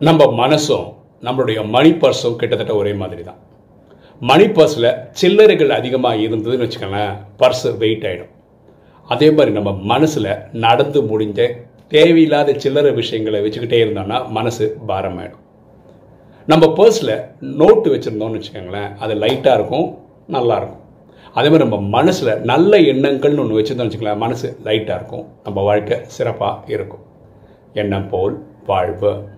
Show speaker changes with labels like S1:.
S1: நம்ம மனசும் நம்மளுடைய மணி பர்ஸும் கிட்டத்தட்ட ஒரே மாதிரி தான் மணி பர்ஸில் சில்லறைகள் அதிகமாக இருந்ததுன்னு வச்சுக்கோங்களேன் பர்ஸு வெயிட் ஆகிடும் அதே மாதிரி நம்ம மனசில் நடந்து முடிஞ்ச தேவையில்லாத சில்லறை விஷயங்களை வச்சுக்கிட்டே இருந்தோம்னா மனசு பாரமாயிடும். நம்ம பர்ஸில் நோட்டு வச்சுருந்தோம்னு வச்சுக்கோங்களேன் அது லைட்டாக இருக்கும் நல்லாயிருக்கும் அதே மாதிரி நம்ம மனசில் நல்ல எண்ணங்கள்னு ஒன்று வச்சுருந்தோம்னு வச்சுக்கோங்களேன் மனசு லைட்டாக இருக்கும் நம்ம வாழ்க்கை சிறப்பாக இருக்கும். எண்ணம் போல் வாழ்வு.